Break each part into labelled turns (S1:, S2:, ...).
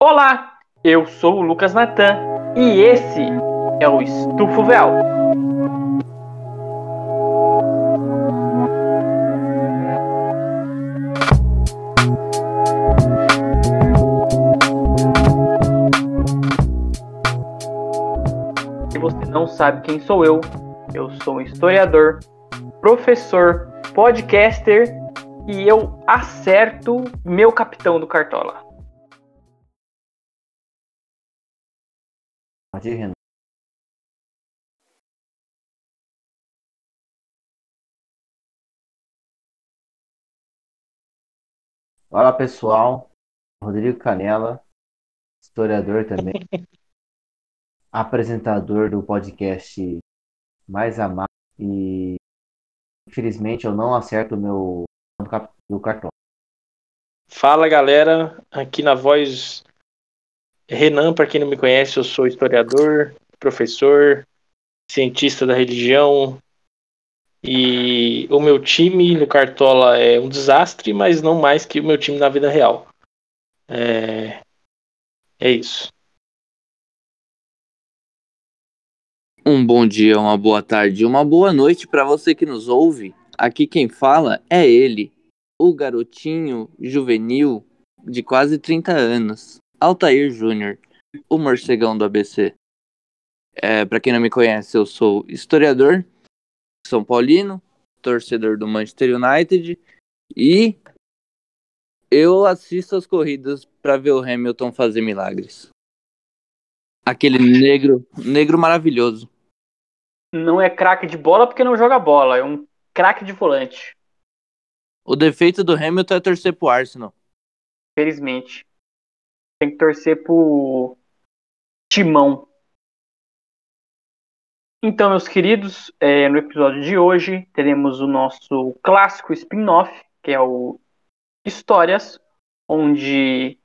S1: Olá, eu sou o Lucas Natan e esse é o Estufo Véu. Se você não sabe quem sou eu, eu sou um historiador, professor, podcaster e eu acerto meu capitão do Cartola.
S2: De Renan. Olá pessoal, Rodrigo Canela, historiador também, apresentador do podcast Mais Amado e infelizmente eu não acerto o meu do cartão.
S1: Fala galera, aqui na voz Renan, para quem não me conhece, eu sou historiador, professor, cientista da religião. E o meu time no Cartola é um desastre, mas não mais que o meu time na vida real. É, é isso.
S3: Um bom dia, uma boa tarde, uma boa noite para você que nos ouve. Aqui quem fala é ele, o garotinho juvenil de quase 30 anos, Altair Júnior, o morcegão do ABC. É, para quem não me conhece, eu sou historiador, São Paulino, torcedor do Manchester United e eu assisto as corridas para ver o Hamilton fazer milagres. Aquele negro, negro maravilhoso.
S1: Não é craque de bola porque não joga bola, é um craque de volante.
S3: O defeito do Hamilton é torcer pro Arsenal.
S1: Felizmente tem que torcer pro Timão. Então, meus queridos, é, no episódio de hoje teremos o nosso clássico spin-off, que é o Histórias, onde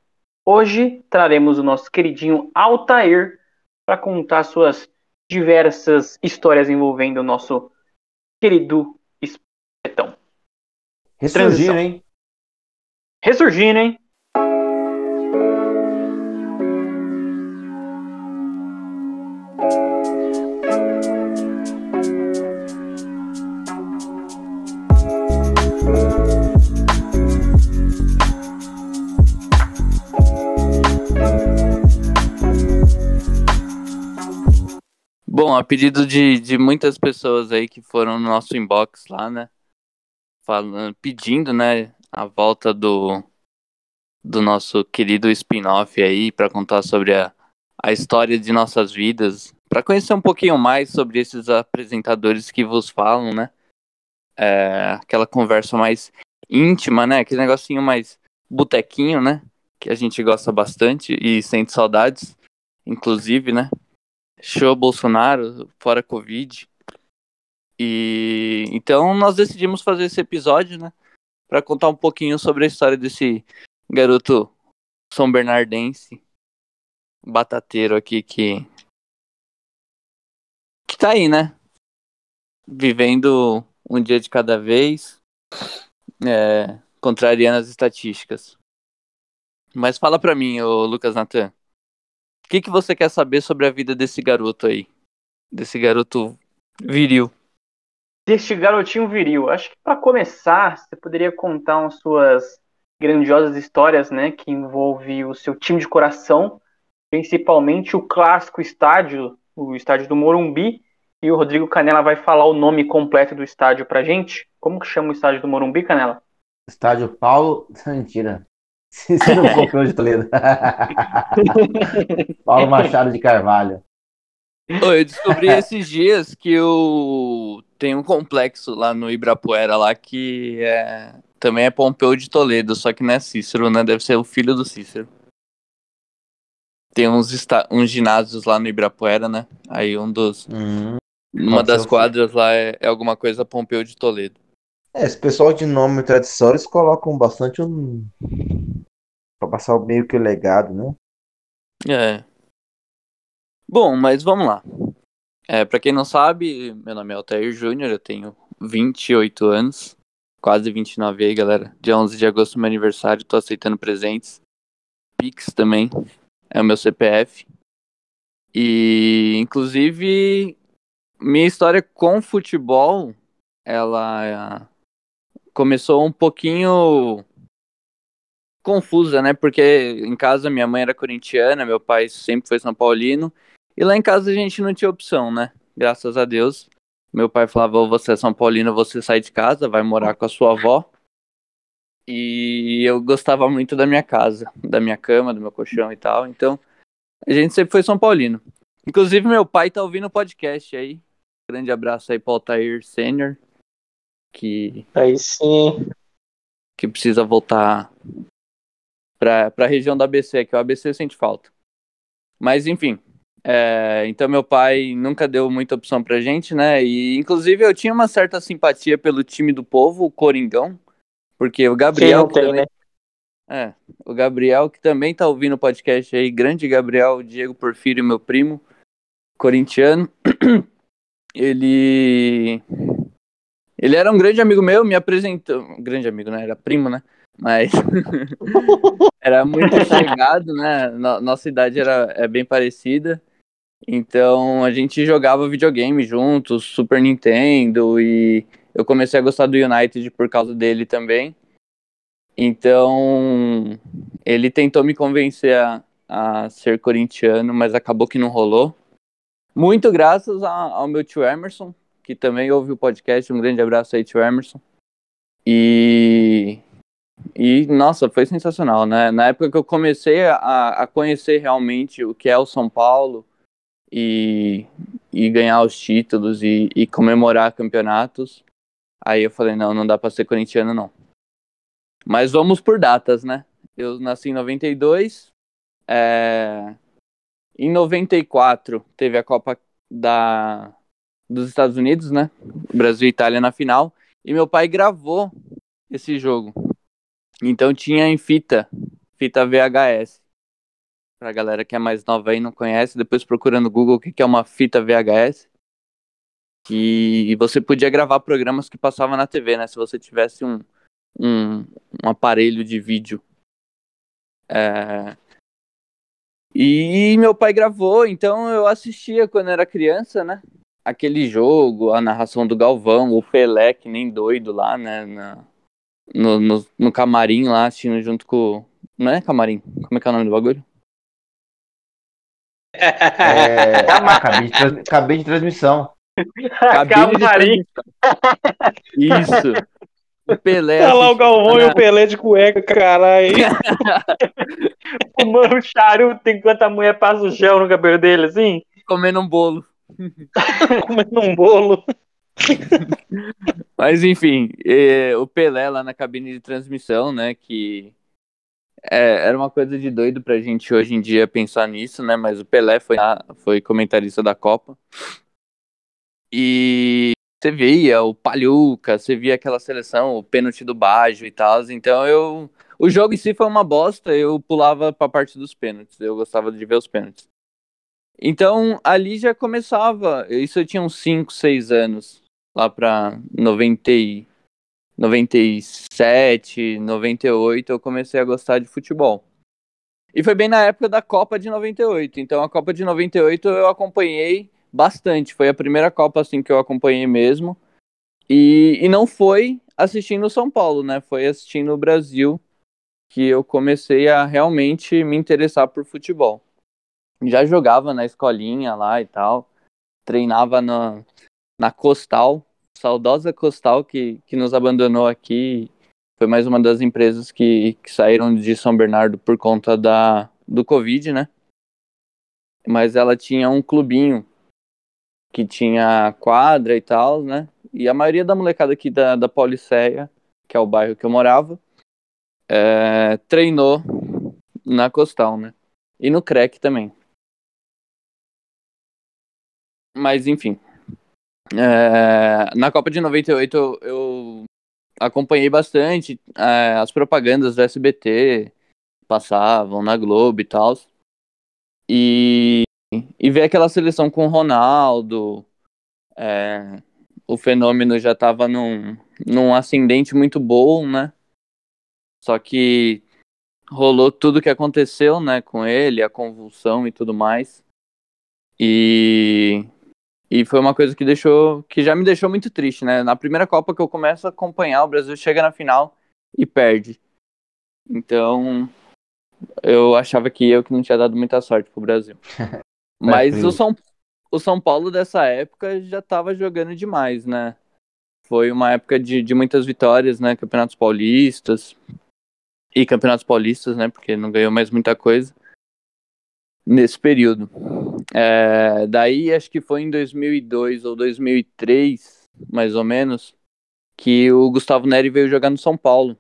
S1: hoje traremos o nosso queridinho Altair para contar suas diversas histórias envolvendo o nosso querido Espetão.
S2: Ressurgindo, hein?
S1: Ressurgindo, hein?
S3: Pedido de, de muitas pessoas aí que foram no nosso inbox lá, né? Falando, pedindo, né, a volta do, do nosso querido spin-off aí para contar sobre a, a história de nossas vidas, para conhecer um pouquinho mais sobre esses apresentadores que vos falam, né? É, aquela conversa mais íntima, né? Aquele negocinho mais botequinho, né? Que a gente gosta bastante e sente saudades, inclusive, né? Show Bolsonaro, fora Covid. E então nós decidimos fazer esse episódio, né, para contar um pouquinho sobre a história desse garoto São Bernardense, batateiro aqui que que tá aí, né? Vivendo um dia de cada vez, é, contrariando as estatísticas. Mas fala pra mim, ô Lucas Natan, o que, que você quer saber sobre a vida desse garoto aí? Desse garoto viril?
S1: Deste garotinho viril. Acho que para começar, você poderia contar umas suas grandiosas histórias, né? Que envolve o seu time de coração, principalmente o clássico estádio, o estádio do Morumbi. E o Rodrigo Canela vai falar o nome completo do estádio pra gente. Como que chama o estádio do Morumbi, Canela?
S2: Estádio Paulo. Mentira. Você não de Toledo. Paulo Machado de Carvalho.
S3: Eu descobri esses dias que eu tenho um complexo lá no Ibrapuera lá que é também é Pompeu de Toledo, só que não é Cícero, né? Deve ser o filho do Cícero. Tem uns, uns ginásios lá no Ibrapuera, né? Aí um dos. Uhum. Uma das quadras lá é, é alguma coisa Pompeu de Toledo.
S2: É, esse pessoal de nome e tradição, eles colocam bastante um. pra passar meio que o legado, né?
S3: É. Bom, mas vamos lá. É, pra quem não sabe, meu nome é Altair Júnior, eu tenho 28 anos, quase 29 aí, galera. Dia 11 de agosto, meu aniversário, tô aceitando presentes. Pix também. é o meu CPF. E, inclusive, minha história com futebol, ela começou um pouquinho confusa, né? Porque em casa minha mãe era corintiana, meu pai sempre foi São Paulino. E lá em casa a gente não tinha opção, né? Graças a Deus. Meu pai falava: você é São Paulino, você sai de casa, vai morar com a sua avó. E eu gostava muito da minha casa, da minha cama, do meu colchão e tal. Então, a gente sempre foi São Paulino. Inclusive, meu pai tá ouvindo o podcast aí. Grande abraço aí pro Altair Sênior. Que.
S4: Aí sim.
S3: Que precisa voltar pra, pra região do ABC, que o ABC sente falta. Mas, enfim. É, então, meu pai nunca deu muita opção pra gente, né? E, inclusive, eu tinha uma certa simpatia pelo time do povo, o Coringão. Porque o Gabriel.
S4: Tem,
S3: também...
S4: né?
S3: É, o Gabriel, que também tá ouvindo o podcast aí, grande Gabriel, Diego Porfírio, meu primo, corintiano. Ele. Ele era um grande amigo meu, me apresentou. Grande amigo, né? Era primo, né? Mas. era muito chegado, né? Nossa idade era é bem parecida. Então a gente jogava videogame juntos, Super Nintendo, e eu comecei a gostar do United por causa dele também. Então, ele tentou me convencer a, a ser corintiano, mas acabou que não rolou. Muito graças a, ao meu tio Emerson, que também ouve o podcast. Um grande abraço aí, tio Emerson. E, e nossa, foi sensacional, né? Na época que eu comecei a, a conhecer realmente o que é o São Paulo e, e ganhar os títulos e, e comemorar campeonatos, aí eu falei: não, não dá pra ser corintiano, não. Mas vamos por datas, né? Eu nasci em 92. É... Em 94 teve a Copa da... dos Estados Unidos, né? Brasil e Itália na final. E meu pai gravou esse jogo. Então tinha em fita, fita VHS. Pra galera que é mais nova aí não conhece, depois procura no Google o que é uma fita VHS. E você podia gravar programas que passavam na TV, né? Se você tivesse um, um, um aparelho de vídeo. É... E meu pai gravou, então eu assistia quando era criança, né? Aquele jogo, a narração do Galvão, o Pelé, que nem doido lá, né? Na, no, no, no, camarim lá, assistindo junto com. Não é camarim? Como é que é o nome do bagulho?
S2: É, cabine, de cabine de transmissão.
S3: Cabine de transmissão. Isso. O Pelé.
S4: Olha lá o Galvão e o Pelé de cueca, caralho. Fumando charuto enquanto a mulher passa o gel no cabelo dele, assim.
S3: Comendo um bolo.
S4: Comendo um bolo.
S3: Mas enfim, é, o Pelé lá na cabine de transmissão, né? Que é, era uma coisa de doido pra gente hoje em dia pensar nisso, né? Mas o Pelé foi, foi comentarista da Copa. E você via o Palhuca, você via aquela seleção, o pênalti do Baggio e tal. Então eu. O jogo em si foi uma bosta, eu pulava pra parte dos pênaltis. Eu gostava de ver os pênaltis. Então ali já começava. Isso eu tinha uns 5, 6 anos. Lá pra 90, 97, 98, eu comecei a gostar de futebol. E foi bem na época da Copa de 98. Então a Copa de 98 eu acompanhei bastante. Foi a primeira Copa assim que eu acompanhei mesmo. E, e não foi assistindo São Paulo, né? Foi assistindo o Brasil que eu comecei a realmente me interessar por futebol. Já jogava na escolinha lá e tal, treinava na, na Costal, saudosa Costal que, que nos abandonou aqui. Foi mais uma das empresas que, que saíram de São Bernardo por conta da, do Covid, né? Mas ela tinha um clubinho que tinha quadra e tal, né? E a maioria da molecada aqui da, da Pauliceia, que é o bairro que eu morava, é, treinou na Costal, né? E no CREC também. Mas, enfim. É, na Copa de 98 eu, eu acompanhei bastante é, as propagandas do SBT, passavam na Globo e tal. E e ver aquela seleção com o Ronaldo, é, o fenômeno já estava num, num ascendente muito bom, né? Só que rolou tudo que aconteceu, né, com ele, a convulsão e tudo mais. E e foi uma coisa que deixou que já me deixou muito triste, né? Na primeira Copa que eu começo a acompanhar, o Brasil chega na final e perde. Então, eu achava que eu que não tinha dado muita sorte pro Brasil. Mas o São, o São Paulo dessa época já estava jogando demais, né? Foi uma época de, de muitas vitórias, né? Campeonatos paulistas e campeonatos paulistas, né? Porque não ganhou mais muita coisa nesse período. É, daí acho que foi em 2002 ou 2003, mais ou menos, que o Gustavo Neri veio jogar no São Paulo.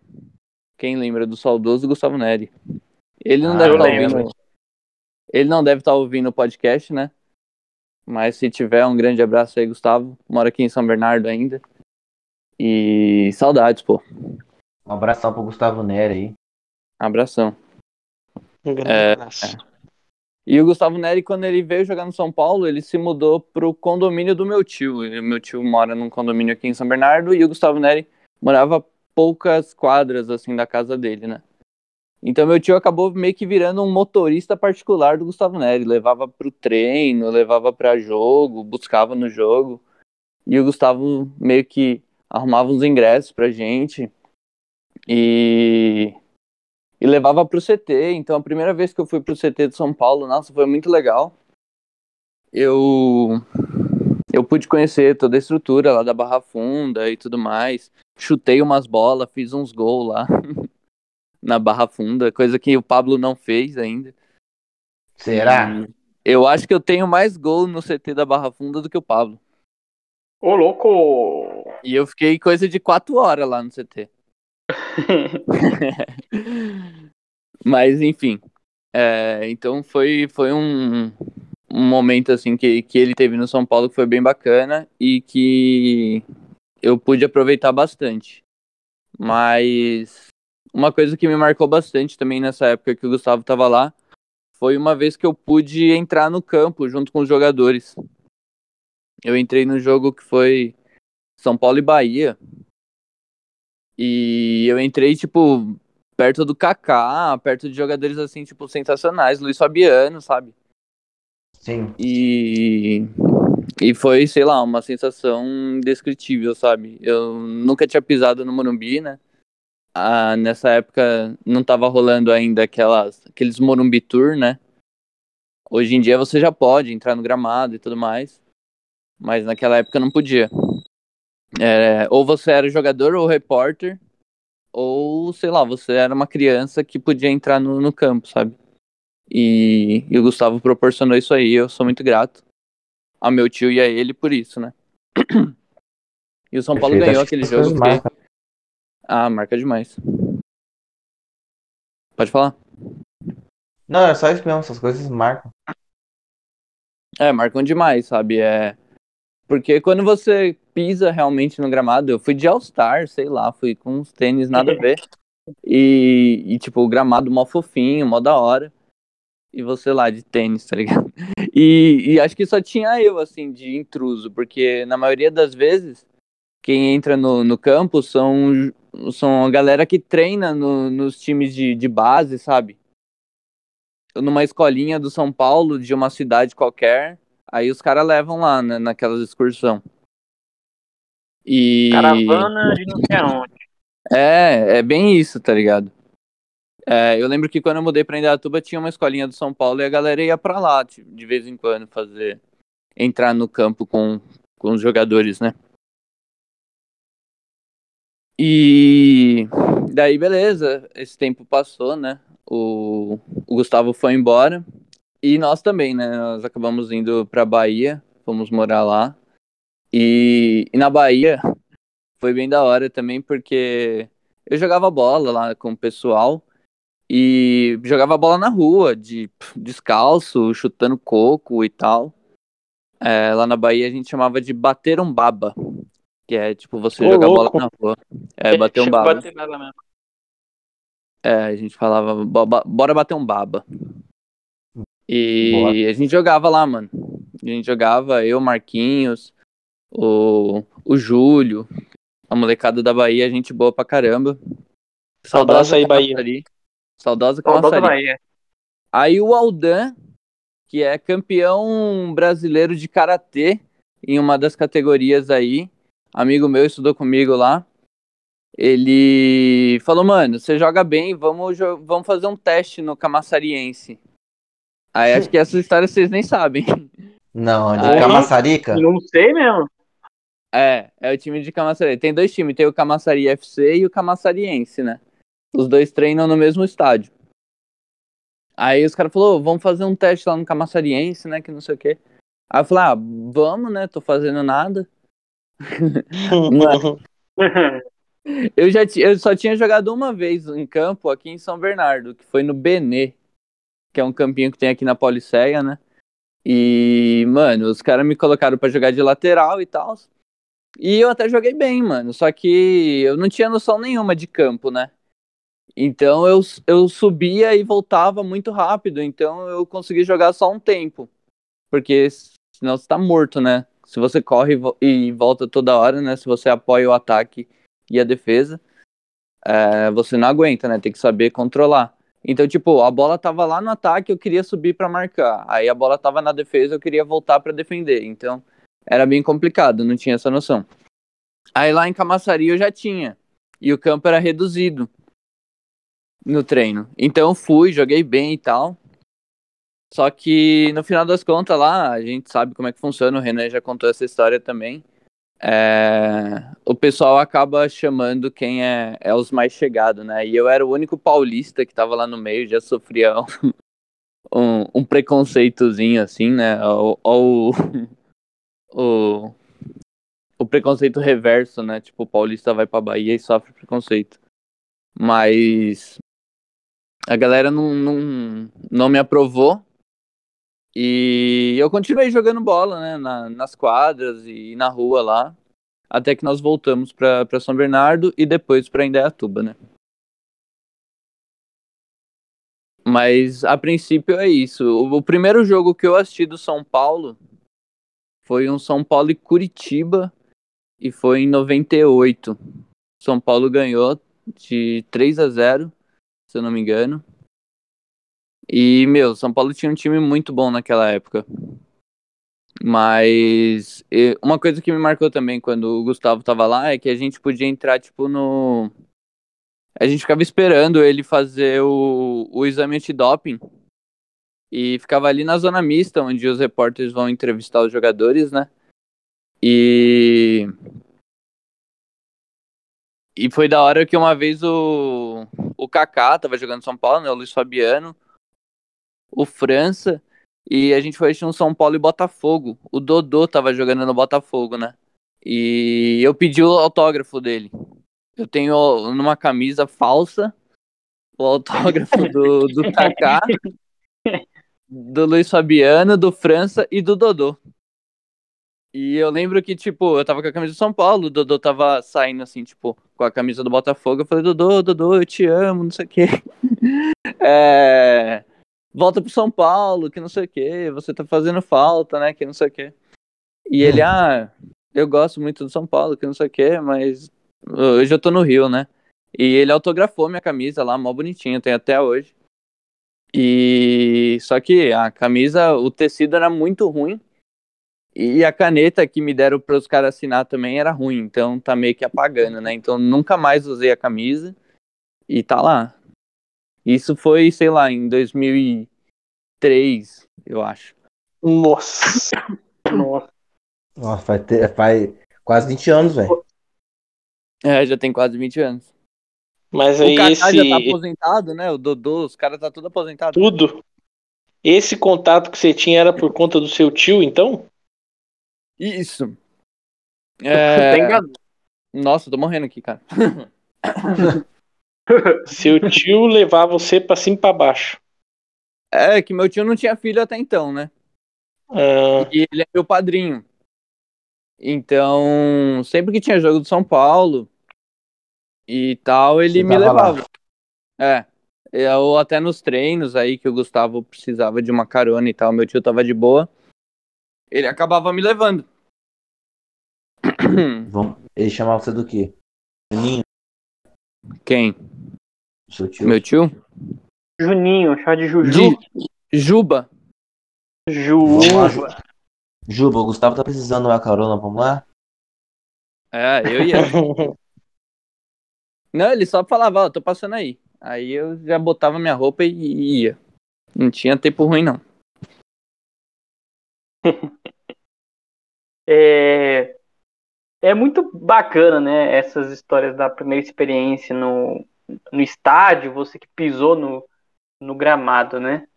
S3: Quem lembra do saudoso Gustavo Neri? Ele não ah, deve estar tá ouvindo. Ele não deve estar tá ouvindo o podcast, né? Mas se tiver, um grande abraço aí, Gustavo. Mora aqui em São Bernardo ainda. E saudades, pô.
S2: Um abração pro Gustavo Neri aí.
S3: Abração.
S4: Um grande é, abraço.
S3: E o Gustavo Neri, quando ele veio jogar no São Paulo, ele se mudou pro condomínio do meu tio. Meu tio mora num condomínio aqui em São Bernardo e o Gustavo Neri morava poucas quadras assim da casa dele, né? Então meu tio acabou meio que virando um motorista particular do Gustavo Neri, levava pro treino, levava para jogo, buscava no jogo. E o Gustavo meio que arrumava uns ingressos pra gente. E e levava para o CT. Então, a primeira vez que eu fui para o CT de São Paulo, nossa, foi muito legal. Eu eu pude conhecer toda a estrutura lá da Barra Funda e tudo mais. Chutei umas bolas, fiz uns gols lá na Barra Funda, coisa que o Pablo não fez ainda.
S2: Será?
S3: eu acho que eu tenho mais gol no CT da Barra Funda do que o Pablo.
S4: Ô, louco!
S3: E eu fiquei coisa de quatro horas lá no CT. Mas, enfim. É, então foi, foi um, um momento assim que, que ele teve no São Paulo que foi bem bacana e que eu pude aproveitar bastante. Mas uma coisa que me marcou bastante também nessa época que o Gustavo estava lá foi uma vez que eu pude entrar no campo junto com os jogadores. Eu entrei no jogo que foi São Paulo e Bahia, e eu entrei, tipo, perto do Kaká, perto de jogadores assim, tipo, sensacionais, Luiz Fabiano, sabe?
S2: Sim.
S3: E e foi, sei lá, uma sensação indescritível, sabe? Eu nunca tinha pisado no Morumbi, né? Ah, nessa época não tava rolando ainda aquelas, aqueles Morumbi Tour, né? Hoje em dia você já pode entrar no gramado e tudo mais, mas naquela época não podia. É, ou você era jogador ou repórter, ou sei lá, você era uma criança que podia entrar no, no campo, sabe? E, e, o Gustavo proporcionou isso aí, eu sou muito grato ao meu tio e a ele por isso, né? E o São Paulo Perfeito. ganhou aquele jogo. Marca. Ah, marca demais. Pode falar.
S2: Não, é só isso mesmo, essas coisas marcam.
S3: É, marcam demais, sabe? É, porque quando você pisa realmente no gramado, eu fui de All-Star, sei lá, fui com uns tênis nada a ver. E, e, tipo, o gramado mó fofinho, mó da hora. E você lá de tênis, tá ligado? E, e acho que só tinha eu, assim, de intruso, porque na maioria das vezes, quem entra no, no campo são, são a galera que treina no, nos times de, de base, sabe? Numa escolinha do São Paulo, de uma cidade qualquer, Aí os caras levam lá, né, naquelas excursão. E...
S4: Caravana de não sei aonde.
S3: É, é bem isso, tá ligado? É, eu lembro que quando eu mudei pra Indaiatuba tinha uma escolinha do São Paulo e a galera ia pra lá, tipo, de vez em quando, fazer. entrar no campo com, com os jogadores, né? E daí, beleza, esse tempo passou, né? O, o Gustavo foi embora. E nós também, né? Nós acabamos indo pra Bahia, fomos morar lá. E, e na Bahia foi bem da hora também, porque eu jogava bola lá com o pessoal e jogava bola na rua, de descalço, chutando coco e tal. É, lá na Bahia a gente chamava de bater um baba, que é tipo você Ô, jogar louco. bola na rua. É, bater um baba. Bater é, a gente falava, bora bater um baba. E Boa. a gente jogava lá, mano. A gente jogava, eu, Marquinhos, o, o Júlio, a molecada da Bahia, gente boa pra caramba.
S4: Saudades aí, Bahia. Ali.
S3: Saudosa
S1: Saudosa
S3: Camaçari.
S1: Bahia.
S3: Aí o Aldan, que é campeão brasileiro de karatê em uma das categorias aí, amigo meu estudou comigo lá. Ele falou, mano, você joga bem, vamos, vamos fazer um teste no Camaçariense. Aí acho que essa história vocês nem sabem.
S2: Não, de
S3: Aí-
S2: Camaçarica?
S1: Não sei mesmo.
S3: É, é o time de Camaçari. Tem dois times, tem o Camaçari FC e o Camaçariense, né? Os dois treinam no mesmo estádio. Aí os caras falaram, vamos fazer um teste lá no Camaçariense, né? Que não sei o quê. Aí eu falei, ah, vamos, né? Tô fazendo nada. Eu já eu só tinha jogado uma vez em campo aqui em São Bernardo, que foi no Benê, que é um campinho que tem aqui na Pauliceia, né? E, mano, os caras me colocaram pra jogar de lateral e tal. E eu até joguei bem, mano. Só que eu não tinha noção nenhuma de campo, né? Então eu, eu subia e voltava muito rápido. Então eu consegui jogar só um tempo. Porque senão você tá morto, né? Se você corre e volta toda hora, né? Se você apoia o ataque e a defesa, é, você não aguenta, né? Tem que saber controlar. Então, tipo, a bola tava lá no ataque, eu queria subir pra marcar. Aí a bola tava na defesa, eu queria voltar pra defender. Então, era bem complicado, não tinha essa noção. Aí lá em Camaçari eu já tinha. E o campo era reduzido no treino. Então eu fui, joguei bem e tal. Só que no final das contas lá, a gente sabe como é que funciona, o Renan já contou essa história também. É, O pessoal acaba chamando quem é, é os mais chegados, né? E eu era o único paulista que tava lá no meio, já sofria um, um, um preconceitozinho assim, né? Ou, ou o, o preconceito reverso, né? Tipo, o paulista vai pra Bahia e sofre preconceito. Mas a galera não, não, não me aprovou. E eu continuei jogando bola, né? na- nas quadras e na rua lá. Até que nós voltamos pra São Bernardo e depois pra Indaiatuba, né? Mas a princípio é isso. O, o primeiro jogo que eu assisti do São Paulo foi um São Paulo e Curitiba e foi em 98. São Paulo ganhou de 3 a 0, se eu não me engano. E, meu, São Paulo tinha um time muito bom naquela época. Mas uma coisa que me marcou também quando o Gustavo tava lá é que a gente podia entrar, tipo, no. A gente ficava esperando ele fazer o, o exame antidoping. E ficava ali na zona mista, onde os repórteres vão entrevistar os jogadores, né? E. E foi da hora que uma vez o, o Kaká tava jogando São Paulo, né? O Luiz Fabiano, o França, e a gente foi assistir um São Paulo e Botafogo. O Dodô tava jogando no Botafogo, né? E eu pedi o autógrafo dele. Eu tenho numa camisa falsa o autógrafo do, do Kaká, do Luiz Fabiano, do França e do Dodô. E eu lembro que, tipo, eu tava com a camisa do São Paulo, o Dodô tava saindo assim, tipo, com a camisa do Botafogo. Eu falei, Dodô, Dodô, eu te amo, não sei o quê. É, Volta pro São Paulo, que não sei o quê, você tá fazendo falta, né, que não sei o quê. E ele, ah, eu gosto muito do São Paulo, que não sei o quê, mas hoje eu tô no Rio, né. E ele autografou minha camisa lá, mó bonitinha, tem até hoje. E só que a camisa, o tecido era muito ruim. E a caneta que me deram para os caras assinar também era ruim, então tá meio que apagando, né? Então nunca mais usei a camisa e tá lá. Isso foi, sei lá, em 2003, eu acho.
S4: Nossa.
S1: Nossa.
S2: Nossa, faz, ter- faz quase 20 anos, velho.
S3: É, já tem quase 20 anos.
S4: Mas
S3: O
S4: aí
S3: Kaká
S4: esse
S3: já tá aposentado, né? O Dodô, os caras tá tudo aposentado.
S4: tudo. Esse contato que você tinha era por conta do seu tio, então?
S3: Isso. É...
S1: Tá.
S3: Nossa, eu tô morrendo aqui, cara.
S4: Seu tio levar você pra cima e pra baixo.
S3: É que meu tio não tinha filho até então, né?
S4: Ah,
S3: E ele é meu padrinho. Então, sempre que tinha jogo do São Paulo e tal, ele
S2: Você
S3: me
S2: tava lá.
S3: levava. É. Eu até nos treinos aí que o Gustavo precisava de uma carona e tal, meu tio tava de boa. Ele acabava me levando.
S2: Vamos- Ele chamava você do quê? Juninho,
S3: Quem?
S2: Seu tio.
S3: Meu tio?
S1: Juninho, chama de Juju.
S3: De Juba.
S1: Juba.
S2: Ju- Juba, o Gustavo tá precisando de uma carona, vamos lá?
S3: É, eu ia. Não, ele só falava, ó, tô passando aí. Aí eu já botava minha roupa e ia. Não tinha tempo ruim, não.
S1: É, é muito bacana, né? Essas histórias da primeira experiência no, no estádio, você que pisou no, no gramado, né?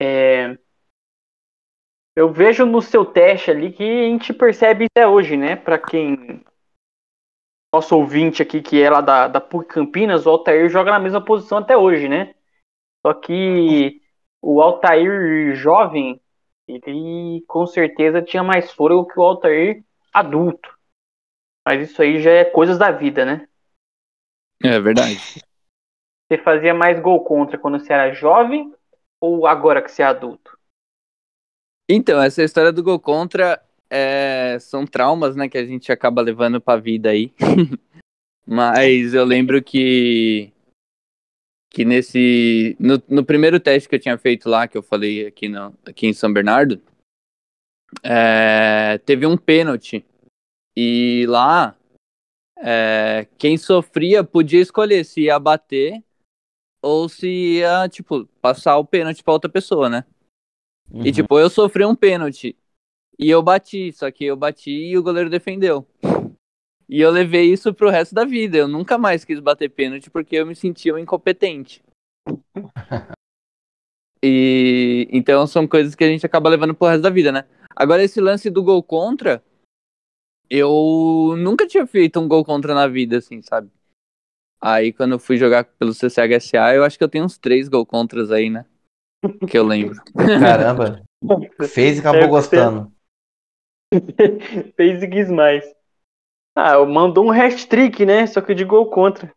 S1: É, eu vejo no seu teste ali que a gente percebe até hoje, né? Para quem. Nosso ouvinte aqui, que é lá da, da PUC Campinas, o Altair joga na mesma posição até hoje, né? Só que o Altair jovem, ele com certeza tinha mais fôlego que o Altair adulto. Mas isso aí já é coisas da vida, né?
S3: É verdade.
S1: Você fazia mais gol contra quando você era jovem ou agora que você é adulto?
S3: Então, essa história do gol contra é, são traumas, né, que a gente acaba levando pra vida aí. Mas eu lembro que que nesse no, no primeiro teste que eu tinha feito lá, que eu falei aqui, no, aqui em São Bernardo, é, teve um pênalti. E lá, é, quem sofria podia escolher se ia bater ou se ia, tipo, passar o pênalti pra outra pessoa, né?
S2: Uhum.
S3: E tipo, eu sofri um pênalti. E eu bati, só que eu bati e o goleiro defendeu. E eu levei isso pro resto da vida. Eu nunca mais quis bater pênalti porque eu me sentia um incompetente. E então são coisas que a gente acaba levando pro resto da vida, né? Agora esse lance do gol contra, eu nunca tinha feito um gol contra na vida, assim, sabe? Aí quando eu fui jogar pelo CCHSA, eu acho que eu tenho uns três gol contras aí, né? Que eu lembro.
S2: Caramba, fez e acabou
S1: É,
S2: gostando.
S1: Fez e quis mais. Ah, mandou um hat-trick, né? Só que de gol contra.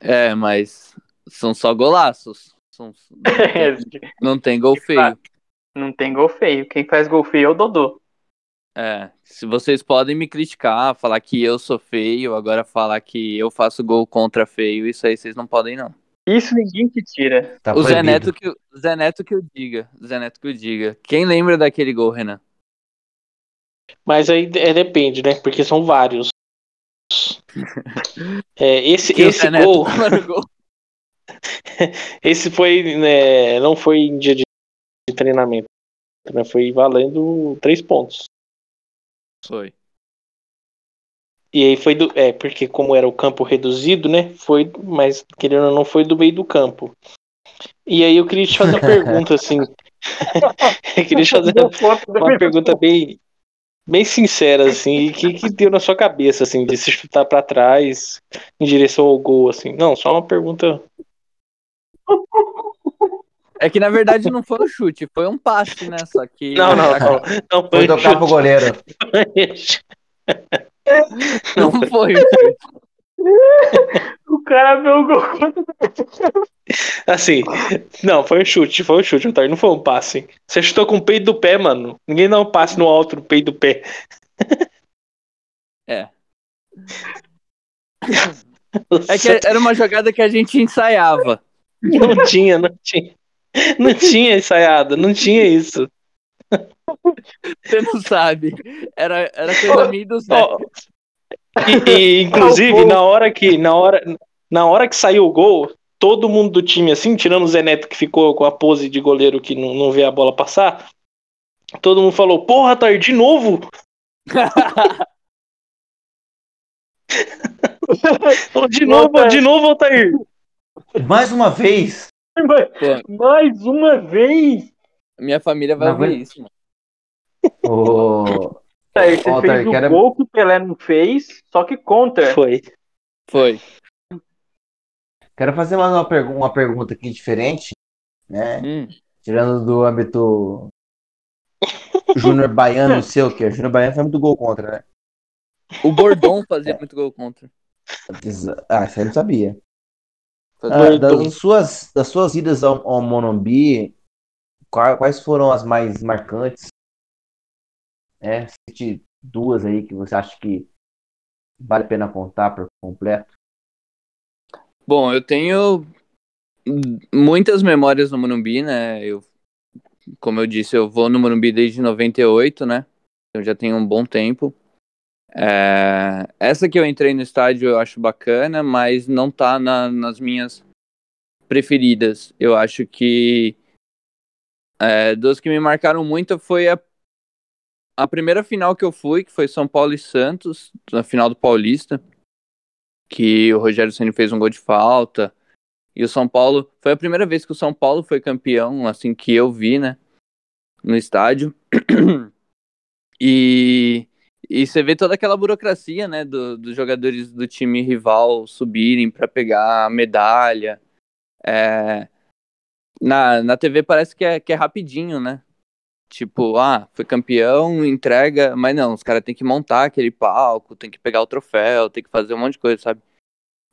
S3: É, mas são só golaços. São- não, tem, não tem gol feio.
S1: Não tem gol feio. Quem faz gol feio é o Dodô.
S3: É, se vocês podem me criticar, falar que eu sou feio, agora falar que eu faço gol contra feio, isso aí vocês não podem não.
S1: Isso ninguém te tira.
S2: Tá
S3: o Zé. Neto que o Zé Neto que eu diga, o Zé Neto que eu diga. Quem lembra daquele gol, Renan?
S4: Mas aí é, depende, né? Porque são vários. É, esse
S3: Que o
S4: esse gol,
S3: gol.
S4: esse foi, né, não foi em dia de de treinamento, né? Foi valendo três pontos.
S3: Foi.
S4: E aí foi do, é porque como era o campo reduzido, né? Foi, mas querendo ou não foi do meio do campo. E aí eu queria te fazer uma pergunta assim. eu queria te fazer uma pergunta bem, bem sincera, assim, o que, que deu na sua cabeça, assim, de se chutar pra trás em direção ao gol, assim? Não, só uma pergunta.
S3: É que na verdade não foi um chute, foi um passe, né? Só que
S4: Não, não, não. Não
S2: Foi
S4: foi
S2: tocar pro goleiro.
S3: não foi um chute.
S1: O cara vê o gol contra.
S4: Assim, não, foi um chute, foi um chute, Otário, não foi um passe. Você chutou com o peito do pé, mano. Ninguém dá um passe no alto do peito do pé.
S3: É. É que era uma jogada que a gente ensaiava.
S4: Não tinha, não tinha. Não tinha ensaiado, não tinha isso.
S3: Você não sabe. Era, era coisa minha e do Zé.
S4: E, e, inclusive, na hora que na hora, na hora que saiu o gol, todo mundo do time, assim, tirando o Zé Neto que ficou com a pose de goleiro que não, não vê a bola passar, todo mundo falou, porra, Tair, de novo? De novo, de novo, Altair.
S2: Mais uma vez.
S1: Mais uma vez!
S3: Minha família vai
S2: Não
S3: ouvir
S2: aguento.
S3: isso, mano.
S2: O...
S1: Aí, você
S2: Ó,
S1: fez o
S2: quero-
S1: gol que o Pelé não fez, só que contra.
S4: Foi.
S3: Foi.
S2: Quero fazer mais uma, pergu- uma pergunta aqui diferente, né?
S3: Hum.
S2: Tirando do âmbito Júnior Baiano seu, que é Júnior Baiano faz muito gol contra, né?
S3: O Bordon fazia muito gol contra.
S2: Ah, isso aí eu não sabia.
S3: Fazia-
S2: Ah, das, suas, das suas idas ao, ao Monumbi, quais foram as mais marcantes? É, cite duas aí que você acha que vale a pena contar por completo.
S3: Bom, eu tenho muitas memórias no Morumbi, né? Eu, como eu disse, eu vou no Morumbi desde 98, né? Eu já tenho um bom tempo. É, essa que eu entrei no estádio eu acho bacana, mas não tá na, nas minhas preferidas. Eu acho que é, duas que me marcaram muito foi a, a primeira final que eu fui, que foi São Paulo e Santos, na final do Paulista, que o Rogério Ceni fez um gol de falta. E o São Paulo foi a primeira vez que o São Paulo foi campeão, assim que eu vi, né, no estádio. E, e você vê toda aquela burocracia, né, do, dos jogadores do time rival subirem para pegar a medalha. É, na, na TV parece que é, que é rapidinho, né? Tipo, ah, foi campeão, entrega, mas não, os caras têm que montar aquele palco, tem que pegar o troféu, tem que fazer um monte de coisa, sabe?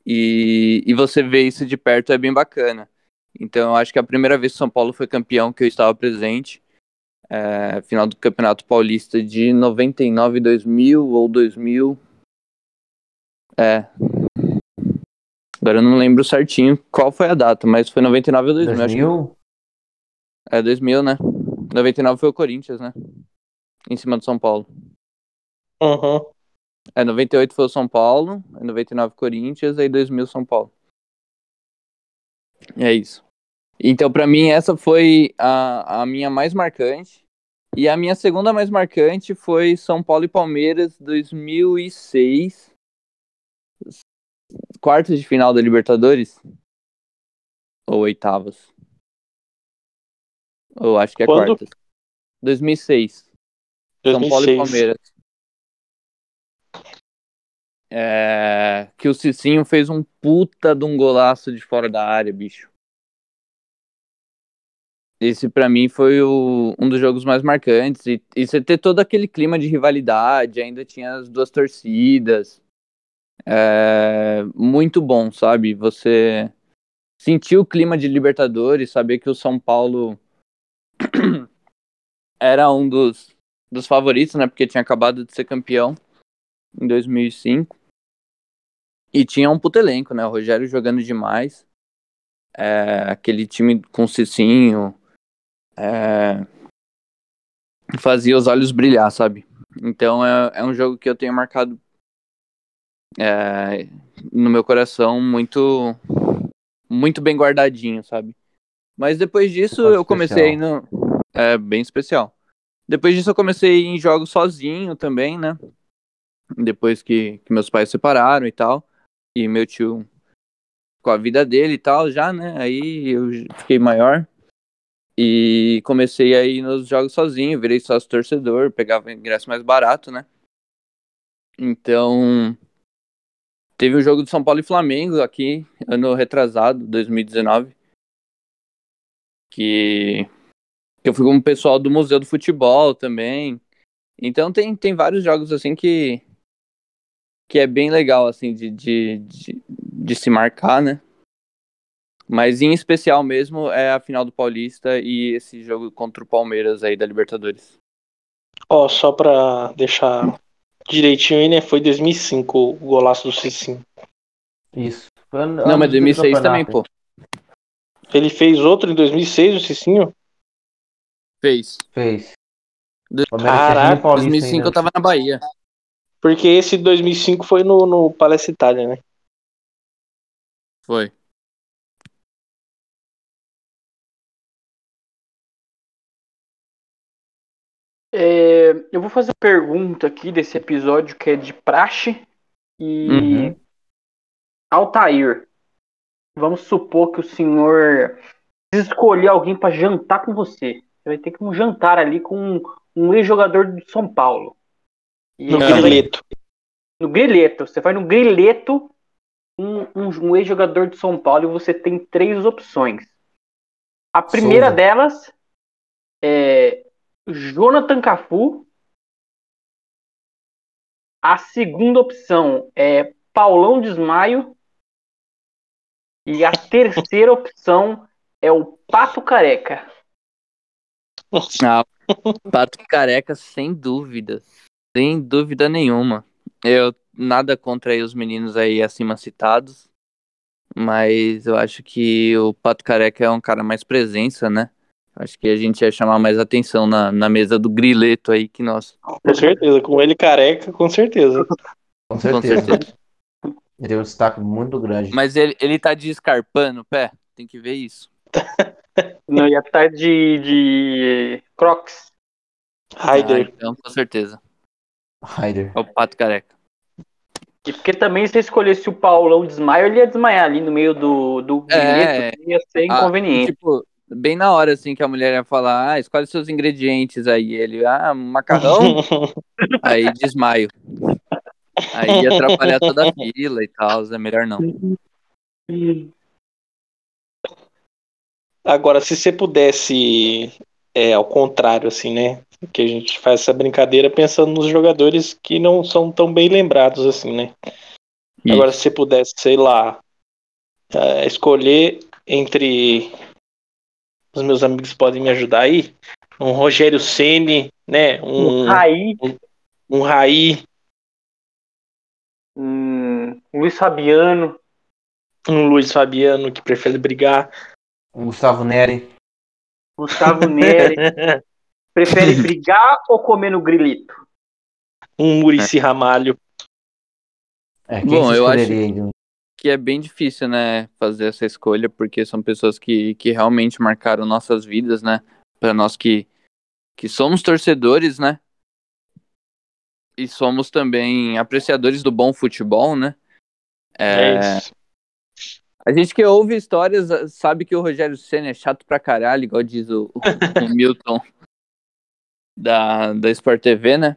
S3: E, e você vê isso de perto é bem bacana. Então, eu acho que a primeira vez que São Paulo foi campeão que eu estava presente, é, final do Campeonato Paulista de 99, 2000 ou 2000. É, Agora eu não lembro certinho qual foi a data, mas foi 99 ou 2000. 2000? Acho que... É 2000, né? 99 foi o Corinthians, né? Em cima do São Paulo.
S4: Uhum.
S3: É, 98 foi o São Paulo, 99 Corinthians, aí 2000 São Paulo. É isso. Então, para mim, essa foi a, a minha mais marcante. E a minha segunda mais marcante foi São Paulo e Palmeiras 2006 quartas de final da Libertadores? Ou oitavas? Ou acho que é Quando? quartas. 2006. 2006. São Paulo e Palmeiras. É... Que o Cicinho fez um puta de um golaço de fora da área, bicho. Esse para mim foi o, um dos jogos mais marcantes. E, e você ter todo aquele clima de rivalidade, ainda tinha as duas torcidas é muito bom, sabe? Você sentir o clima de Libertadores, saber que o São Paulo era um dos, dos favoritos, né? Porque tinha acabado de ser campeão em 2005. E tinha um puto elenco, né? O Rogério jogando demais. É, aquele time com Cicinho. É, fazia os olhos brilhar, sabe? Então é, é um jogo que eu tenho marcado é, no meu coração muito muito bem guardadinho, sabe? Mas depois disso eu comecei no é bem especial. Depois disso eu comecei em jogos sozinho também, né? Depois que, que meus pais separaram e tal, e meu tio com a vida dele e tal já, né? Aí eu fiquei maior e comecei aí nos jogos sozinho, virei sócio torcedor, pegava ingresso mais barato, né? Então, Teve o jogo do São Paulo e Flamengo aqui, ano retrasado, 2019. Que, que eu fui com o pessoal do Museu do Futebol também. Então tem, tem vários jogos assim que, que é bem legal assim de, de, de, de se marcar, né? Mas em especial mesmo é a final do Paulista e esse jogo contra o Palmeiras aí da Libertadores.
S4: Ó, oh, só pra deixar direitinho aí, né? Foi 2005 o golaço do Cicinho.
S2: Isso.
S3: Foi Não, mas 2006 também, pô.
S4: Ele fez outro em 2006, o Cicinho?
S3: Fez.
S2: Fez.
S3: Caraca, 2005 ainda. eu tava na Bahia.
S4: Porque esse 2005 foi no, no Palestra Itália, né?
S3: Foi.
S1: É, eu vou fazer pergunta aqui desse episódio que é de praxe. E. Uhum. Altair, vamos supor que o senhor escolher alguém para jantar com você. Você vai ter que um jantar ali com um ex-jogador do São Paulo.
S4: E no grileto.
S1: No grileto. Você vai no grileto um, um, um ex-jogador de São Paulo e você tem três opções. A primeira Souza. delas é Jonathan Cafu. A segunda opção é Paulão Desmaio. E a terceira opção é o Pato Careca.
S3: Ah, Pato Careca, sem dúvida. Sem dúvida nenhuma. Eu nada contra os meninos aí acima citados. Mas eu acho que o Pato Careca é um cara mais presença, né? Acho que a gente ia chamar mais atenção na, na mesa do grileto aí que nós.
S4: Com certeza, com ele careca, com certeza.
S2: Com certeza. Ele tem um destaque muito grande.
S3: Mas ele, ele tá de escarpando, pé. Tem que ver isso.
S1: Não ia estar de, de Crocs.
S3: Ah,
S4: Raider.
S3: então, com certeza.
S2: Ryder.
S3: É o Pato Careca.
S1: E porque também se escolhesse o Paulão desmaio, ele ia desmaiar ali no meio do, do
S3: É.
S1: ia ser
S3: Ah,
S1: inconveniente.
S3: tipo, bem na hora, assim, que a mulher ia falar, ah, escolhe seus ingredientes aí. Ele, ah, macarrão, aí desmaio. Aí ia atrapalhar toda a fila e tal, é melhor não.
S4: Agora, se você pudesse, é, ao contrário, assim, né? Que a gente faz essa brincadeira pensando nos jogadores que não são tão bem lembrados, assim, né? Agora, se você pudesse, sei lá, é, escolher entre. Os meus amigos podem me ajudar aí. Um Rogério Ceni, né?
S1: Um
S4: Um,
S1: Raí,
S4: um Raí,
S1: um Luiz Fabiano,
S4: um Luiz Fabiano que prefere brigar.
S2: O Gustavo Neri.
S1: Gustavo Neri. Prefere brigar ou comer no grilito?
S4: um Murici Ramalho.
S2: É, quem
S3: Bom, eu acho-? Que é bem difícil, né, fazer essa escolha, porque são pessoas que, que realmente marcaram nossas vidas, né? Para nós que, que somos torcedores, né? E somos também apreciadores do bom futebol, né?
S4: É,
S3: É,
S4: isso.
S3: A gente que ouve histórias sabe que o Rogério Senna é chato pra caralho, igual diz o, o- o Milton da, da Sport TV, né?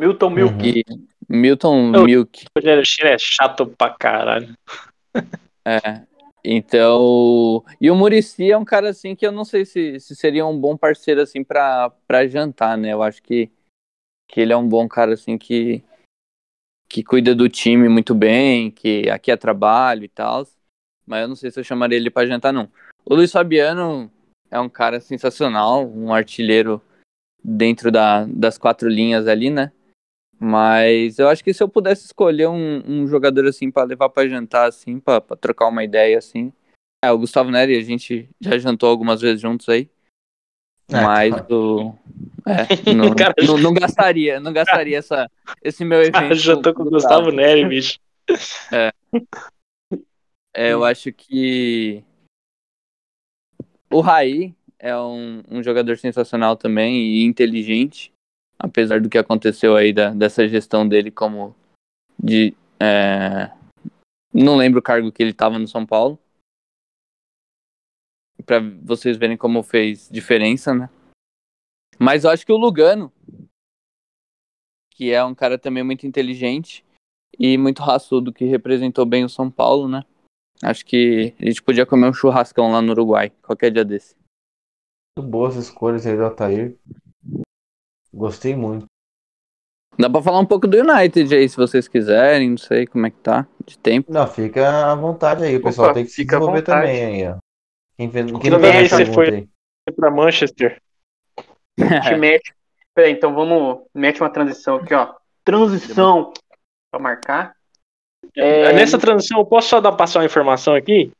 S1: Milton Milk.
S3: E Milton
S4: Eu-
S3: Milk.
S4: O Ceni é chato pra caralho.
S3: É. Então. E o Murici é um cara assim que eu não sei se, se seria um bom parceiro assim pra, pra jantar, né? Eu acho que, que ele é um bom cara assim que, que cuida do time muito bem, que aqui é trabalho e tal. Mas eu não sei se eu chamaria ele pra jantar, não. O Luiz Fabiano é um cara sensacional, um artilheiro dentro da, das quatro linhas ali, né? Mas eu acho que se eu pudesse escolher um, um jogador assim pra levar pra jantar, assim, pra pra trocar uma ideia, assim. É, o Gustavo Neri, a gente já jantou algumas vezes juntos aí.
S2: É,
S3: mas
S2: tá.
S3: o. É, não,
S4: Cara,
S3: não, não gastaria, não gastaria essa, esse meu evento.
S4: Já tô com o Gustavo Neri, bicho.
S3: É, eu acho que o Raí é um, um jogador sensacional também e inteligente, apesar do que aconteceu aí da, dessa gestão dele como de é, não lembro o cargo que ele estava no São Paulo para vocês verem como fez diferença, né? Mas eu acho que o Lugano, que é um cara também muito inteligente e muito raçudo, que representou bem o São Paulo, né? Acho que a gente podia comer um churrascão lá no Uruguai, qualquer dia desse.
S2: Muito boas escolhas aí do Altair. Gostei muito.
S3: Dá pra falar um pouco do United aí, se vocês quiserem, não sei como é que tá, de tempo.
S2: Não, fica à vontade aí. O pessoal
S1: Opa,
S2: tem que se desenvolver
S1: vontade.
S2: também aí, ó. Quem quem
S4: Que
S2: não essa
S4: você foi-
S2: aí?
S4: Pra Manchester.
S1: A gente mete. Peraí, então vamos. Mete uma transição aqui, ó. Transição. Pra marcar. É,
S4: Nessa transição, eu posso só dar, passar uma informação aqui?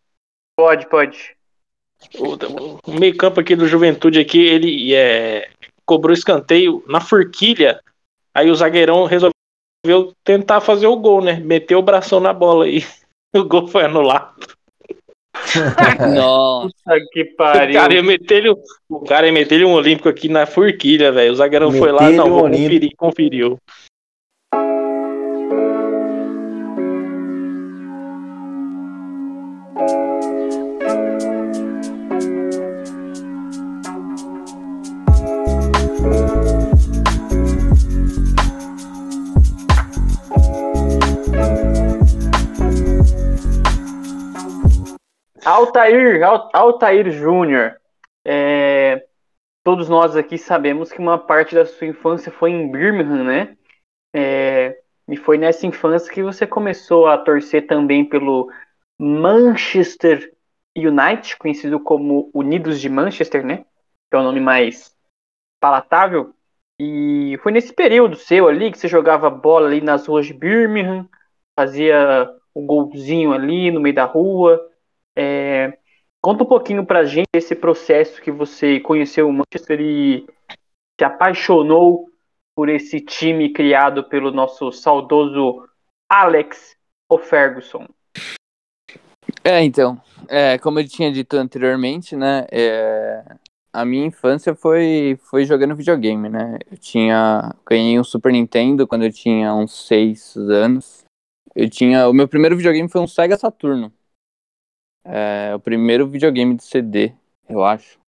S1: Pode, pode.
S4: O, o meio campo aqui do Juventude aqui, ele é, cobrou escanteio na forquilha. Aí o zagueirão resolveu tentar fazer o gol, né? Meteu o bração na bola aí. O gol foi anulado.
S3: Nossa,
S1: que
S4: O
S1: pariu.
S4: cara ia meter ele, o cara ia meter ele um olímpico aqui na forquilha, velho. O zagueirão foi lá, não,
S2: um
S4: conferir, conferiu.
S1: Altair, Al- Altair Júnior. É, todos nós aqui sabemos que uma parte da sua infância foi em Birmingham, né? É, e foi nessa infância que você começou a torcer também pelo Manchester United, conhecido como Unidos de Manchester, né? Que é o nome mais palatável. E foi nesse período seu ali que você jogava bola ali nas ruas de Birmingham, fazia o golzinho ali no meio da rua. É, conta um pouquinho pra gente esse processo que você conheceu o Manchester e se apaixonou por esse time criado pelo nosso saudoso Alex Ferguson.
S3: É, então, é, como eu tinha dito anteriormente, né, é, a minha infância foi, foi jogando videogame, né, eu tinha, ganhei um Super Nintendo quando eu tinha uns 6 anos, eu tinha, o meu primeiro videogame foi um Sega Saturno, é, o primeiro videogame de CD, eu acho.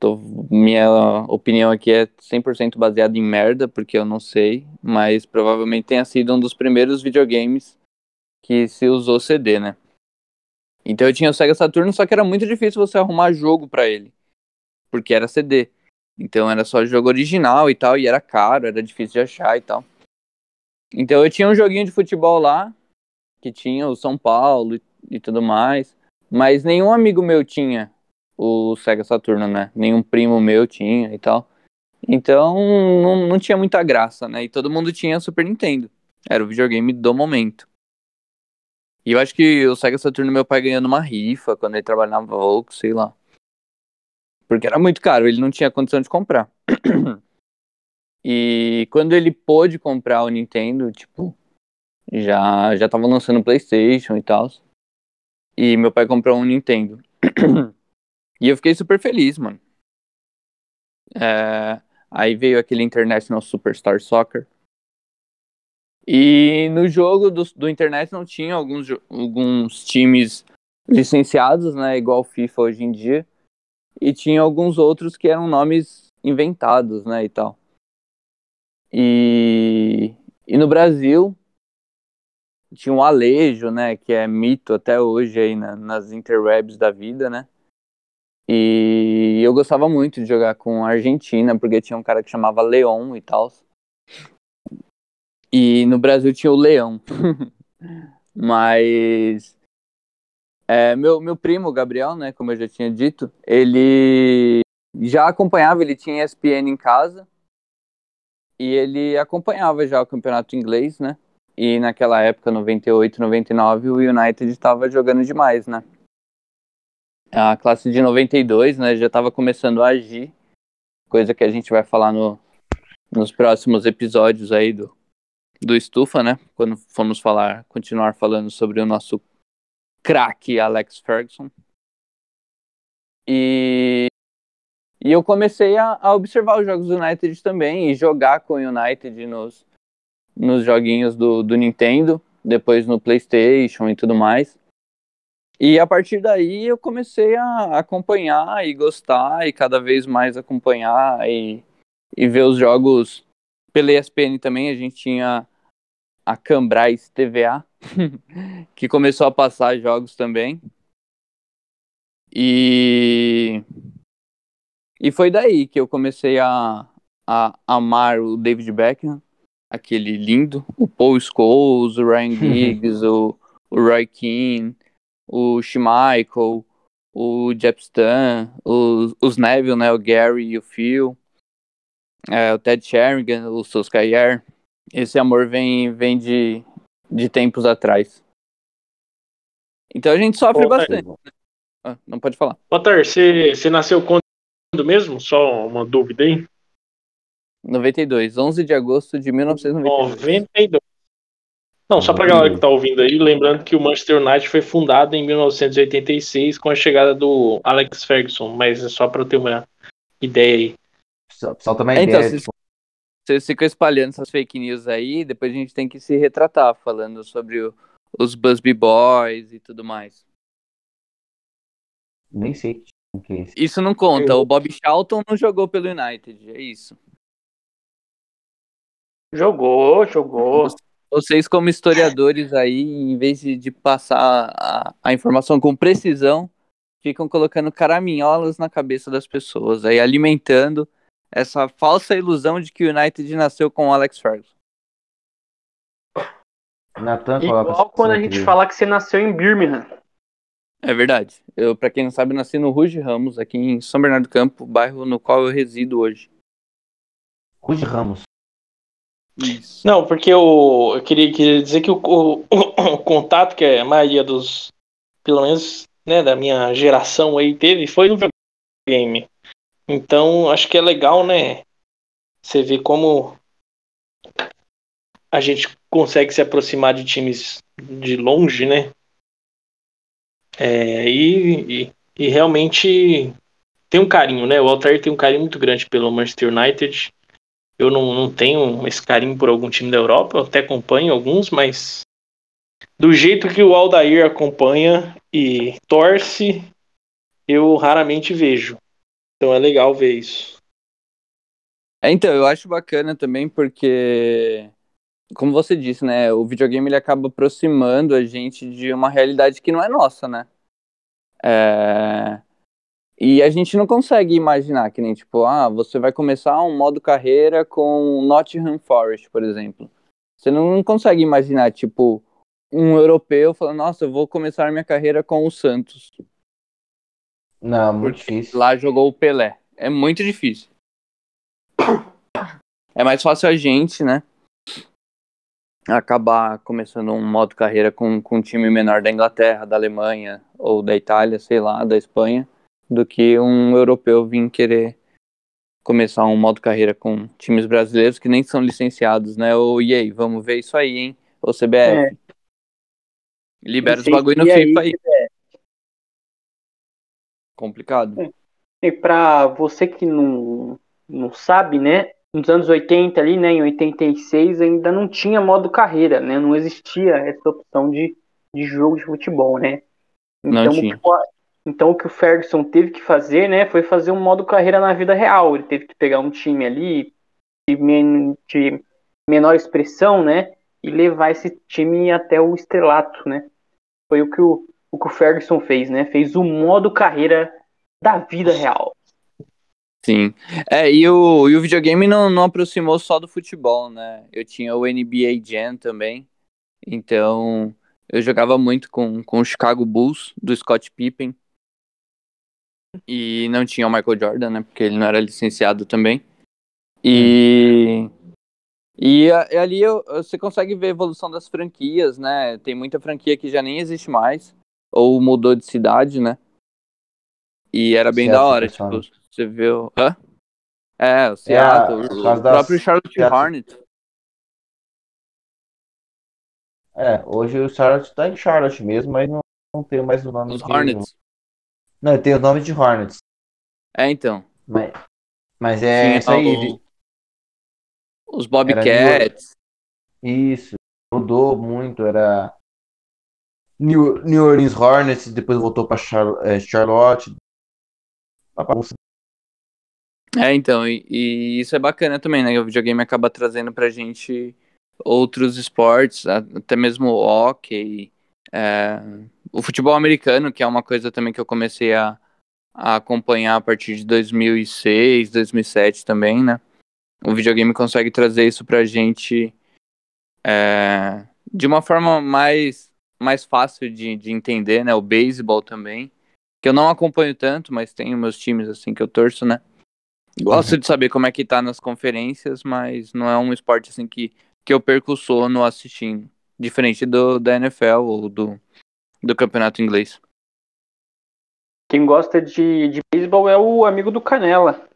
S3: Tô, minha opinião aqui é 100% baseada em merda, porque eu não sei, mas provavelmente tenha sido um dos primeiros videogames que se usou CD, né? Então eu tinha o Sega Saturno, só que era muito difícil você arrumar jogo para ele, porque era CD. Então era só jogo original e tal, e era caro, era difícil de achar e tal. Então eu tinha um joguinho de futebol lá, que tinha o São Paulo e, e tudo mais, mas nenhum amigo meu tinha o Sega Saturno, né? Nenhum primo meu tinha e tal. Então não, não tinha muita graça, né? E todo mundo tinha Super Nintendo. Era o videogame do momento. E eu acho que o Sega Saturno meu pai ganhando uma rifa quando ele trabalhava na Volks, sei lá. Porque era muito caro, ele não tinha condição de comprar. e quando ele pôde comprar o Nintendo, tipo, já já tava lançando o PlayStation e tal. E meu pai comprou um Nintendo. e eu fiquei super feliz, mano. É, aí veio aquele International Superstar Soccer, e no jogo do, do internet não tinha alguns, alguns times licenciados, né? Igual FIFA hoje em dia. E tinha alguns outros que eram nomes inventados, né? E tal. E, e no Brasil tinha um Alejo, né? Que é mito até hoje aí na, nas interwebs da vida, né? E eu gostava muito de jogar com a Argentina, porque tinha um cara que chamava Leon e tal. E no Brasil tinha o Leão. Mas é, meu, meu primo, Gabriel, né, como eu já tinha dito, ele já acompanhava, ele tinha ESPN em casa e ele acompanhava já o campeonato inglês, né? E naquela época, 98, 99, o United estava jogando demais, né? A classe de 92, né, já estava começando a agir, coisa que a gente vai falar no, nos próximos episódios aí do, do Estufa, né? Quando formos falar, continuar falando sobre o nosso craque Alex Ferguson. E, e eu comecei a, a, observar os jogos do United também e jogar com o United nos, nos joguinhos do, do Nintendo, depois no PlayStation e tudo mais. E a partir daí eu comecei a acompanhar e gostar e cada vez mais acompanhar e, e ver os jogos pela ESPN também. A gente tinha a Cambrais TVA, que começou a passar jogos também. E e foi daí que eu comecei a, a amar o David Beckham, aquele lindo, o Paul Scholes, o Ryan Giggs, o, o Roy Keane, o Schmeichel, o Jepstan, os, os Neville, né, o Gary e o Phil, é, o Ted Sheringham, o Solskjaer, esse amor vem, vem de, de tempos atrás. Então a gente sofre Ô, bastante. Né? Ah, não pode falar.
S4: Otar, você, você nasceu quando mesmo? Só uma dúvida aí.
S3: 92, 11 de agosto de 1992. 92.
S4: Não, só pra galera que tá ouvindo aí, lembrando que o Manchester United foi fundado em 1986 com a chegada do Alex Ferguson, mas é só pra eu ter uma ideia aí.
S2: Só, só também então, ideia,
S3: tipo, vocês ficam espalhando essas fake news aí, depois a gente tem que se retratar falando sobre o, os Busby Boys e tudo mais.
S2: Nem sei o que é
S3: isso. Isso não conta, o Bob Charlton não jogou pelo United, é isso.
S1: Jogou, jogou.
S3: Vocês, como historiadores aí, em vez de, passar a, a informação com precisão, ficam colocando caraminholas na cabeça das pessoas, aí alimentando essa falsa ilusão de que o United nasceu com o Alex Ferguson.
S1: Nathan Igual quando a gente fala que você nasceu em Birmingham.
S3: É verdade. Eu, para quem não sabe, nasci no Ruge Ramos, aqui em São Bernardo do Campo, bairro no qual eu resido hoje.
S2: Ruge Ramos.
S3: Isso.
S4: Não, porque eu, eu queria, queria dizer que o, o, o contato que a maioria dos, pelo menos, né, da minha geração aí teve, foi no videogame. Então, acho que é legal, né? Você ver como a gente consegue se aproximar de times de longe, né? É, e, e, e realmente tem um carinho, né? O Altair tem um carinho muito grande pelo Manchester United. Eu não, não tenho esse carinho por algum time da Europa, eu até acompanho alguns, mas do jeito que o Aldair acompanha e torce, eu raramente vejo. Então é legal ver isso.
S3: É, então, eu acho bacana também porque, como você disse, né, o videogame ele acaba aproximando a gente de uma realidade que não é nossa, né? É... E a gente não consegue imaginar que nem, tipo, ah, você vai começar um modo carreira com Nottingham Forest, por exemplo. Você não consegue imaginar, tipo, um europeu falando, nossa, eu vou começar minha carreira com o Santos.
S2: Não, muito
S3: Porque
S2: difícil.
S3: lá jogou o Pelé. É muito difícil. É mais fácil a gente, né? Acabar começando um modo carreira com, com um time menor da Inglaterra, da Alemanha ou da Itália, sei lá, da Espanha, do que um europeu vir querer começar um modo carreira com times brasileiros que nem são licenciados, né? Ô, e aí, vamos ver isso aí, hein? Ô, CBF. Libera os bagulho no FIFA aí.
S1: aí,
S3: Complicado.
S1: E para você que não, não sabe, né? Nos anos 80 ali, né? Em 86 ainda não tinha modo carreira, né? Não existia essa opção de, de jogo de futebol, né?
S3: Não
S1: Então,
S3: tinha.
S1: o que- então o que o Ferguson teve que fazer, né? Foi fazer um modo carreira na vida real. Ele teve que pegar um time ali de, men- de menor expressão, né? E levar esse time até o estrelato, né? Foi o que o, o que o Ferguson fez, né? Fez o modo carreira da vida real.
S3: Sim. É, e o, e o videogame não, não aproximou só do futebol, né? Eu tinha o NBA Jam também. Então, eu jogava muito com, com o Chicago Bulls, do Scott Pippen. E não tinha o Michael Jordan, né? Porque ele não era licenciado também. E, e e ali eu- você consegue ver a evolução das franquias, né? Tem muita franquia que já nem existe mais. Ou mudou de cidade, né? E era bem da
S2: Seattle,
S3: hora,
S2: pessoal.
S3: tipo, você viu. Hã? É, o Seattle,
S2: por
S3: o
S2: das-
S3: próprio Charlotte
S2: Seattle.
S3: Hornets.
S2: É, hoje o Charlotte tá em Charlotte mesmo, mas não, não tem mais o nome
S3: Os Hornets.
S2: Não, tem o nome de Hornets.
S3: É, então.
S2: Mas, mas é
S3: Tinha
S2: isso aí.
S3: o- Os Bobcats.
S2: Isso. Mudou muito. Era New, New Orleans Hornets, depois voltou pra é, Charlotte.
S3: É, então, e, e isso é bacana também, né? O videogame acaba trazendo pra gente outros esportes, até mesmo o hockey, é, o futebol americano, que é uma coisa também que eu comecei a, a acompanhar a partir de 2006, 2007 também, né? O videogame consegue trazer isso pra gente é, de uma forma mais, mais fácil de, de entender, né? O beisebol também, que eu não acompanho tanto, mas tenho meus times assim que eu torço, né? Gosto de saber como é que tá nas conferências, mas não é um esporte assim que, que eu perco o sono assistindo. Diferente do da NFL ou do, do campeonato inglês.
S1: Quem gosta de, de beisebol é o amigo do Canela.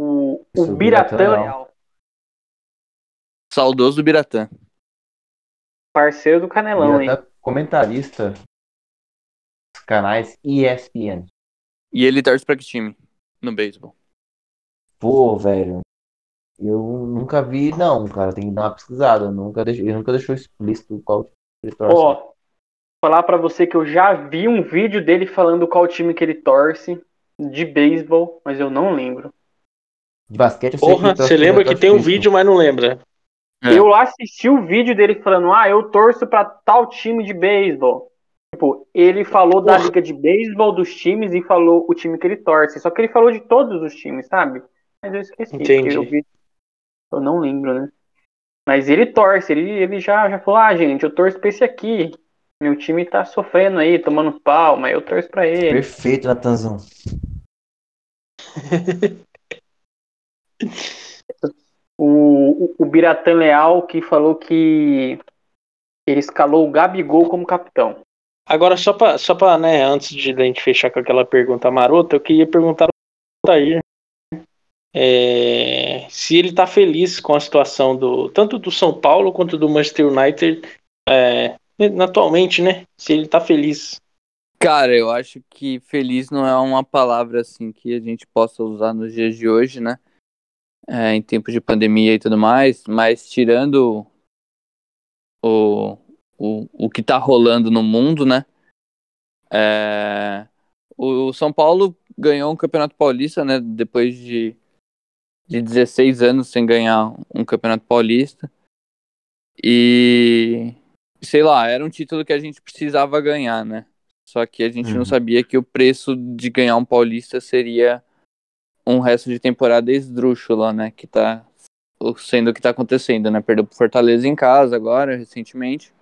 S1: O, o
S2: Biratã
S1: Biratã.
S2: Leal,
S3: Saudoso Biratã.
S1: parceiro do Canelão,
S2: E
S1: hein?
S2: comentarista dos canais ESPN.
S3: E ele torce pra que time no beisebol?
S2: Pô, velho. Eu nunca vi, não, cara. Tem que dar uma pesquisada. Eu Nunca deixou, ele nunca deixou explícito qual time ele torce.
S1: Ó, falar pra você que eu já vi um vídeo dele falando qual time que ele torce de beisebol, mas eu não lembro.
S2: De basquete, eu sei
S4: Porra, você lembra que tem um vídeo, mas não lembra.
S3: É.
S1: Eu assisti o vídeo dele falando, ah, eu torço pra tal time de beisebol. Tipo, ele falou da
S4: Porra.
S1: liga de beisebol dos times e falou o time que ele torce. Só que ele falou de todos os times, sabe? Mas eu esqueci.
S4: Entendi.
S1: Eu, vi- eu não lembro, né? Mas ele torce, ele, ele já, já falou, ah, gente, eu torço pra esse aqui. Meu time tá sofrendo aí, tomando pau, mas eu torço pra ele.
S2: Perfeito, Natanzão.
S1: O, o, o Biratan Leal que falou que ele escalou o Gabigol como capitão.
S4: Agora, só pra, só pra né, antes de a gente fechar com aquela pergunta marota, eu queria perguntar ao Altair é, se ele tá feliz com a situação do tanto do São Paulo quanto do Manchester United é, atualmente, né? Se ele tá feliz.
S3: Cara, eu acho que feliz não é uma palavra assim que a gente possa usar nos dias de hoje, né? É, em tempos de pandemia e tudo mais, mas tirando o, o, o que tá rolando no mundo, né? É, o São Paulo ganhou um Campeonato Paulista, né? Depois de, de 16 anos sem ganhar um Campeonato Paulista. E sei lá, era um título que a gente precisava ganhar, né? Só que a gente uhum. não sabia que o preço de ganhar um paulista seria um resto de temporada esdrúxula, né? Que tá sendo o que tá acontecendo, né? Perdeu pro Fortaleza em casa agora, recentemente.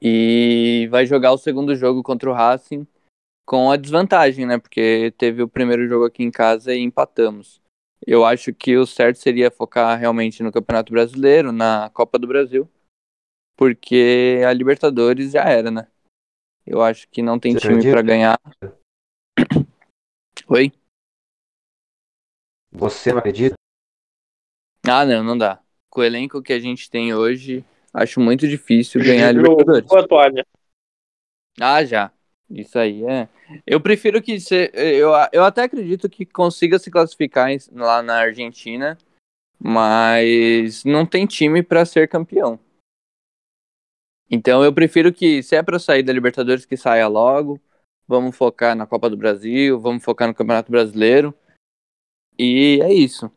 S3: E vai jogar o segundo jogo contra o Racing com a desvantagem, né? Porque teve o primeiro jogo aqui em casa e empatamos. Eu acho que o certo seria focar realmente no Campeonato Brasileiro, na Copa do Brasil porque a Libertadores já era, né? Eu acho que não tem Você time para ganhar. Oi?
S2: Você não acredita?
S3: Ah, não, não dá. Com o elenco que a gente tem hoje, acho muito difícil ganhar a Libertadores. toalha. Ah, já. Isso aí é. Eu prefiro que se, eu, eu até acredito que consiga se classificar lá na Argentina, mas não tem time para ser campeão. Então eu prefiro que, se é para sair da Libertadores, que saia logo. Vamos focar na Copa do Brasil, vamos focar no Campeonato Brasileiro. E é isso.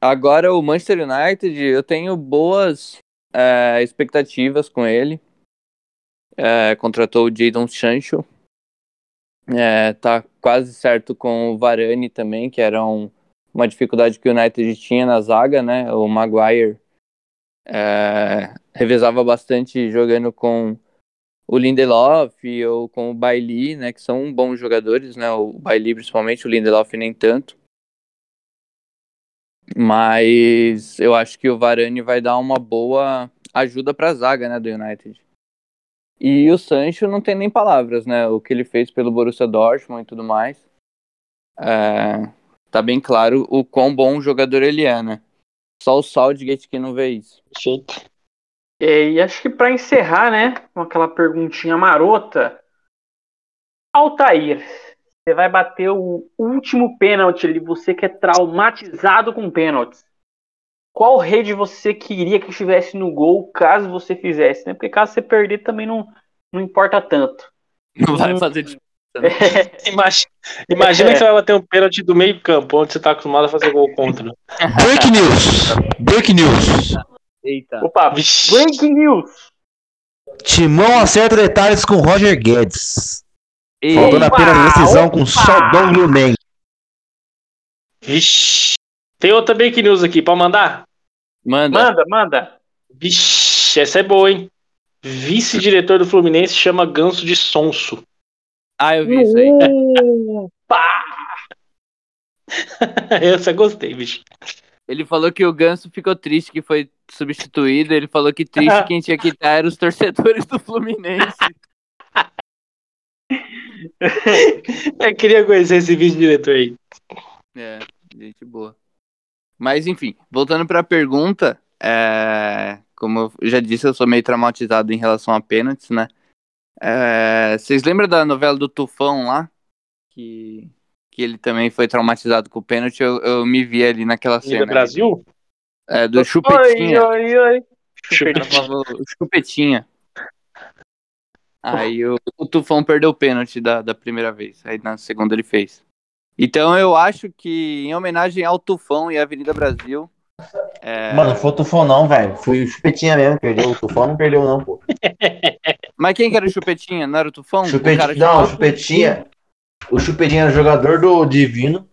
S3: Agora o Manchester United, eu tenho boas é, expectativas com ele. É, contratou o Jadon Sancho. É, tá quase certo com o Varane também, que era um, uma dificuldade que o United tinha na zaga, né? O Maguire é, revezava bastante jogando com o Lindelof ou com o Bailey, né, que são bons jogadores, né, o Bailey principalmente, o Lindelof nem tanto. Mas eu acho que o Varane vai dar uma boa ajuda para a zaga, né, do United. E o Sancho não tem nem palavras, né, o que ele fez pelo Borussia Dortmund e tudo mais. É, tá bem claro o quão bom jogador ele é, né. Só o Southgate que não vê isso.
S1: É, e acho que para encerrar, né, com aquela perguntinha marota, Altair, você vai bater o último pênalti ali, você que é traumatizado com pênaltis. Qual rede você queria que estivesse no gol caso você fizesse? Né? Porque caso você perder também não, não importa tanto.
S3: Não vai fazer diferença. Né?
S4: É. Imagina, imagina é. que você vai bater um pênalti do meio campo, onde você está acostumado a fazer gol contra.
S2: Break news! Break news!
S1: Eita. Opa, break news!
S2: Timão acerta detalhes com Roger Guedes. Faltando apenas decisão opa. com Sodom Lumen.
S4: Vixe. Tem outra break news aqui, pode mandar?
S3: Manda.
S1: Manda, manda.
S4: Vixe, essa é boa, hein? Vice-diretor do Fluminense chama Ganso de sonso.
S3: Ah, eu vi isso aí.
S4: Pá! Essa eu gostei, bicho.
S3: Ele falou que o Ganso ficou triste que foi substituído. Ele falou que triste quem tinha que estar eram os torcedores do Fluminense.
S4: eu queria conhecer esse vice-diretor aí.
S3: É, gente boa. Mas enfim, voltando para a pergunta, é... como eu já disse, eu sou meio traumatizado em relação a pênaltis, né? É, vocês lembram da novela do Tufão lá? Que, que ele também foi traumatizado com o pênalti. Eu, eu me vi ali naquela cena.
S4: Do Brasil?
S3: É, do Chupetinha.
S1: Oi, oi, oi.
S3: Chupetinha. Chupetinha. Aí o, o Tufão perdeu o pênalti da, da primeira vez. Aí na segunda ele fez. Então eu acho que em homenagem ao Tufão e à Avenida Brasil,
S2: é... Mano, não foi o Tufão não, velho. Foi o Chupetinha mesmo, perdeu. O Tufão não perdeu não, pô.
S3: Mas quem que era o Chupetinha? Não era o Tufão?
S2: Chupetinha, o não, o Chupetinha... O Chupetinha era jogador do Divino,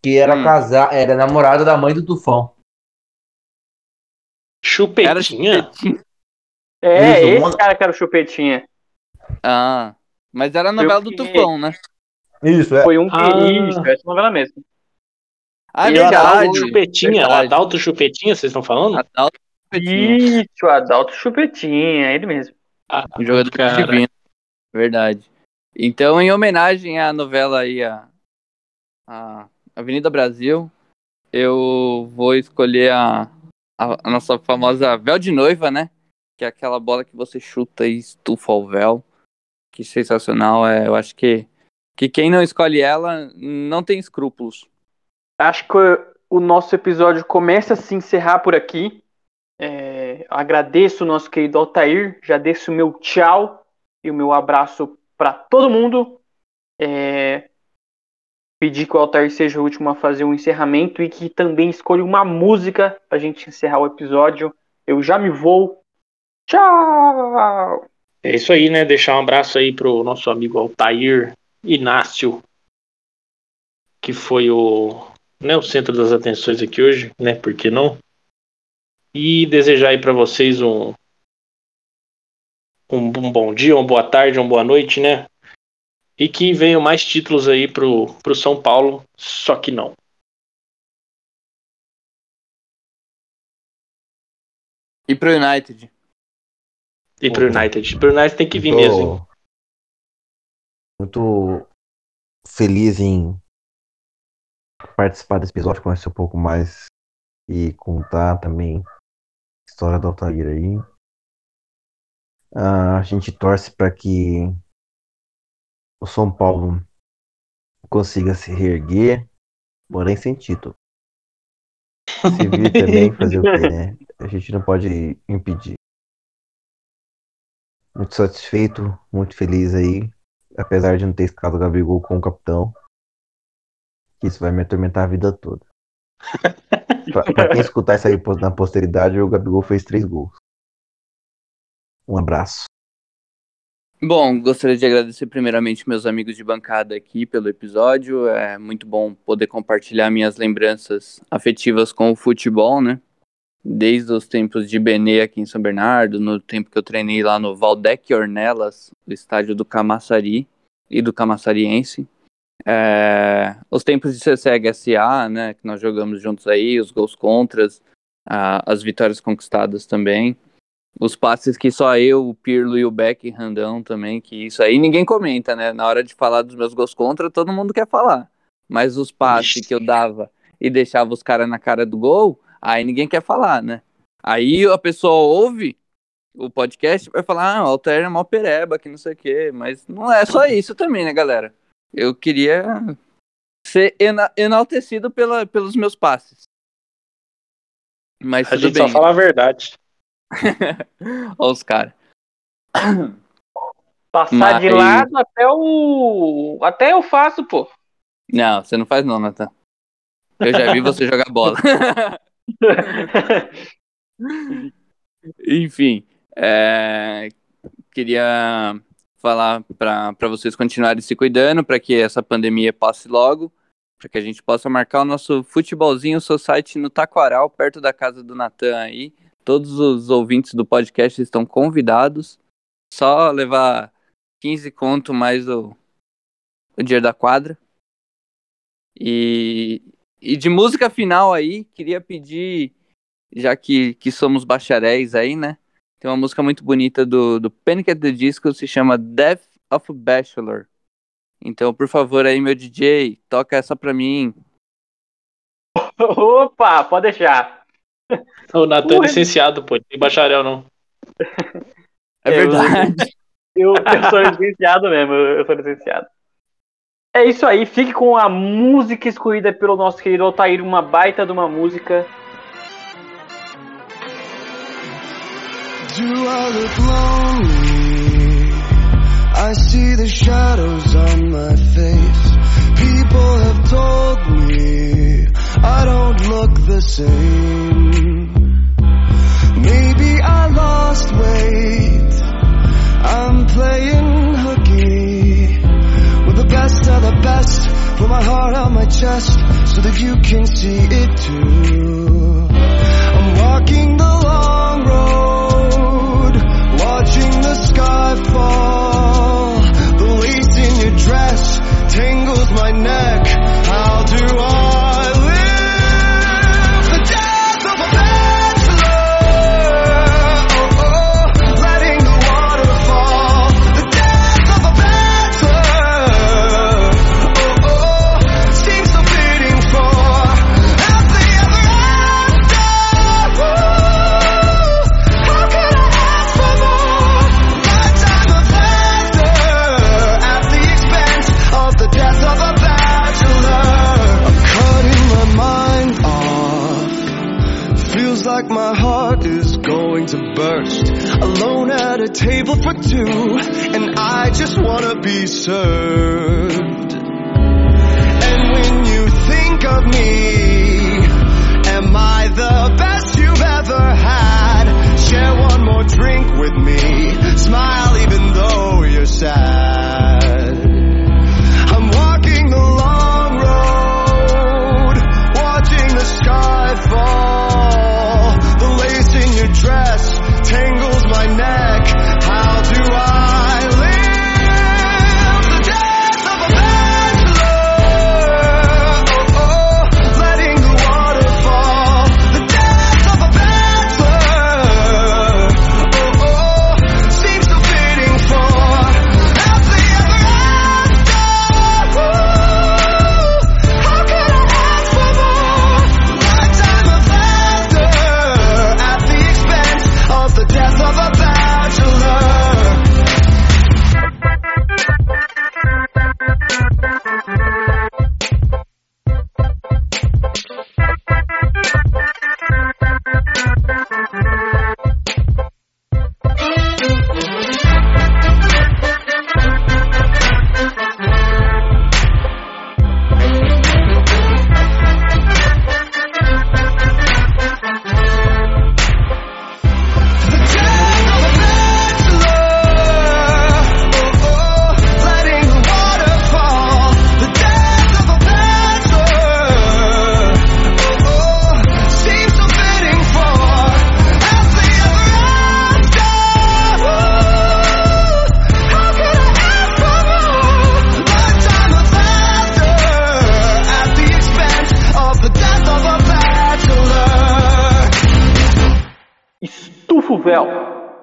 S2: que era hum. casar, era namorado da mãe do Tufão.
S4: Chupetinha? Era Chupetinha.
S1: É, Isso, esse cara que era o Chupetinha.
S3: Ah, mas era a novela do Tufão, né?
S2: Isso, é.
S1: Foi um que... Ah. Isso, essa novela mesmo.
S3: Ah, é
S4: e o
S3: verdade.
S4: Adalto Chupetinha, o
S3: verdade.
S4: Adalto Chupetinha, vocês estão falando?
S3: Adalto Chupetinha,
S1: Isso, Adalto Chupetinha, ele mesmo.
S4: Ah,
S3: um jogador
S4: cara.
S3: divino. Verdade. Então, em homenagem à novela aí, a, a Avenida Brasil, eu vou escolher a, a, a nossa famosa véu de noiva, né? Que é aquela bola que você chuta e estufa o véu. Que sensacional. É, eu acho que, que quem não escolhe ela não tem escrúpulos.
S1: Acho que o nosso episódio começa a se encerrar por aqui. É, agradeço o nosso querido Altair, já deixo o meu tchau e o meu abraço para todo mundo. É, pedir que o Altair seja o último a fazer um encerramento e que também escolha uma música para a gente encerrar o episódio. Eu já me vou. Tchau!
S4: É isso aí, né? Deixar um abraço aí pro nosso amigo Altair Inácio, que foi o, né, o centro das atenções aqui hoje, né? Por que não? E desejar aí para vocês um, um, um bom dia, uma boa tarde, uma boa noite, né? E que venham mais títulos aí pro, pro São Paulo, só que não.
S3: E pro United.
S4: E pro
S2: Opa.
S4: United. Pro United tem que vir
S2: Tô
S4: mesmo. hein?
S2: Muito feliz em participar desse episódio, conhecer um pouco mais e contar também a história do Altair aí. Ah, a gente torce para que o São Paulo consiga se reerguer, porém sem título. Se vir também fazer o quê, né? A gente não pode impedir. Muito satisfeito, muito feliz aí, apesar de não ter escalado o Gabigol como capitão. que Isso vai me atormentar a vida toda. pra, pra quem escutar isso aí na posteridade, o Gabigol fez três gols. Um abraço.
S3: Bom, gostaria de agradecer primeiramente meus amigos de bancada aqui pelo episódio. É muito bom poder compartilhar minhas lembranças afetivas com o futebol, né? Desde os tempos de Benê aqui em São Bernardo, no tempo que eu treinei lá no Valdec Ornelas, o estádio do Camaçari e do Camaçariense. É, os tempos de CSEG SA, né, que nós jogamos juntos aí, os gols contras, a- as vitórias conquistadas também. Os passes que só eu, o Pirlo e o Beck randão também, que isso aí ninguém comenta, né? Na hora de falar dos meus gols contra, todo mundo quer falar. Mas os passes que eu dava e deixava os caras na cara do gol, aí ninguém quer falar, né? Aí a pessoa ouve o podcast e vai falar, ah, o Altair é mó pereba, que não sei o quê. Mas não é só isso também, né, galera? Eu queria ser ena- enaltecido pela, pelos meus passes. Mas
S4: A
S3: tudo
S4: gente
S3: bem.
S4: só fala a verdade.
S3: Olha os caras.
S1: Passar de
S3: Mas-
S1: lado até o. Até eu faço, pô.
S3: Não, você não faz não, Nathan. Eu já vi você jogar bola. Enfim, é, queria falar para vocês continuarem se cuidando, para que essa pandemia passe logo, para que a gente possa marcar o nosso futebolzinho society no Taquaral, perto da casa do Natan aí. Todos os ouvintes do podcast estão convidados. Só levar 15 conto mais o, o dinheiro da quadra. E, e de música final aí, queria pedir, já que, que somos bacharéis aí, né? Tem uma música muito bonita do, do Panic! at the Disco, se chama Death of a Bachelor. Então, por favor aí, meu DJ, toca essa pra mim.
S1: Opa, pode deixar.
S4: O Natan é licenciado, pô. Não tem bacharel, não.
S3: É
S1: Eu-
S3: verdade.
S1: Eu, eu sou licenciado mesmo, eu sou licenciado. É isso aí, fique com a música escolhida pelo nosso querido Altair, uma baita de uma música.
S5: Do I look lonely? I see the shadows on my face. People have told me I don't look the same. Maybe I lost weight. I'm playing best of the best. Put my heart on my chest so that you can see it too. be served. And when you think of me, am I the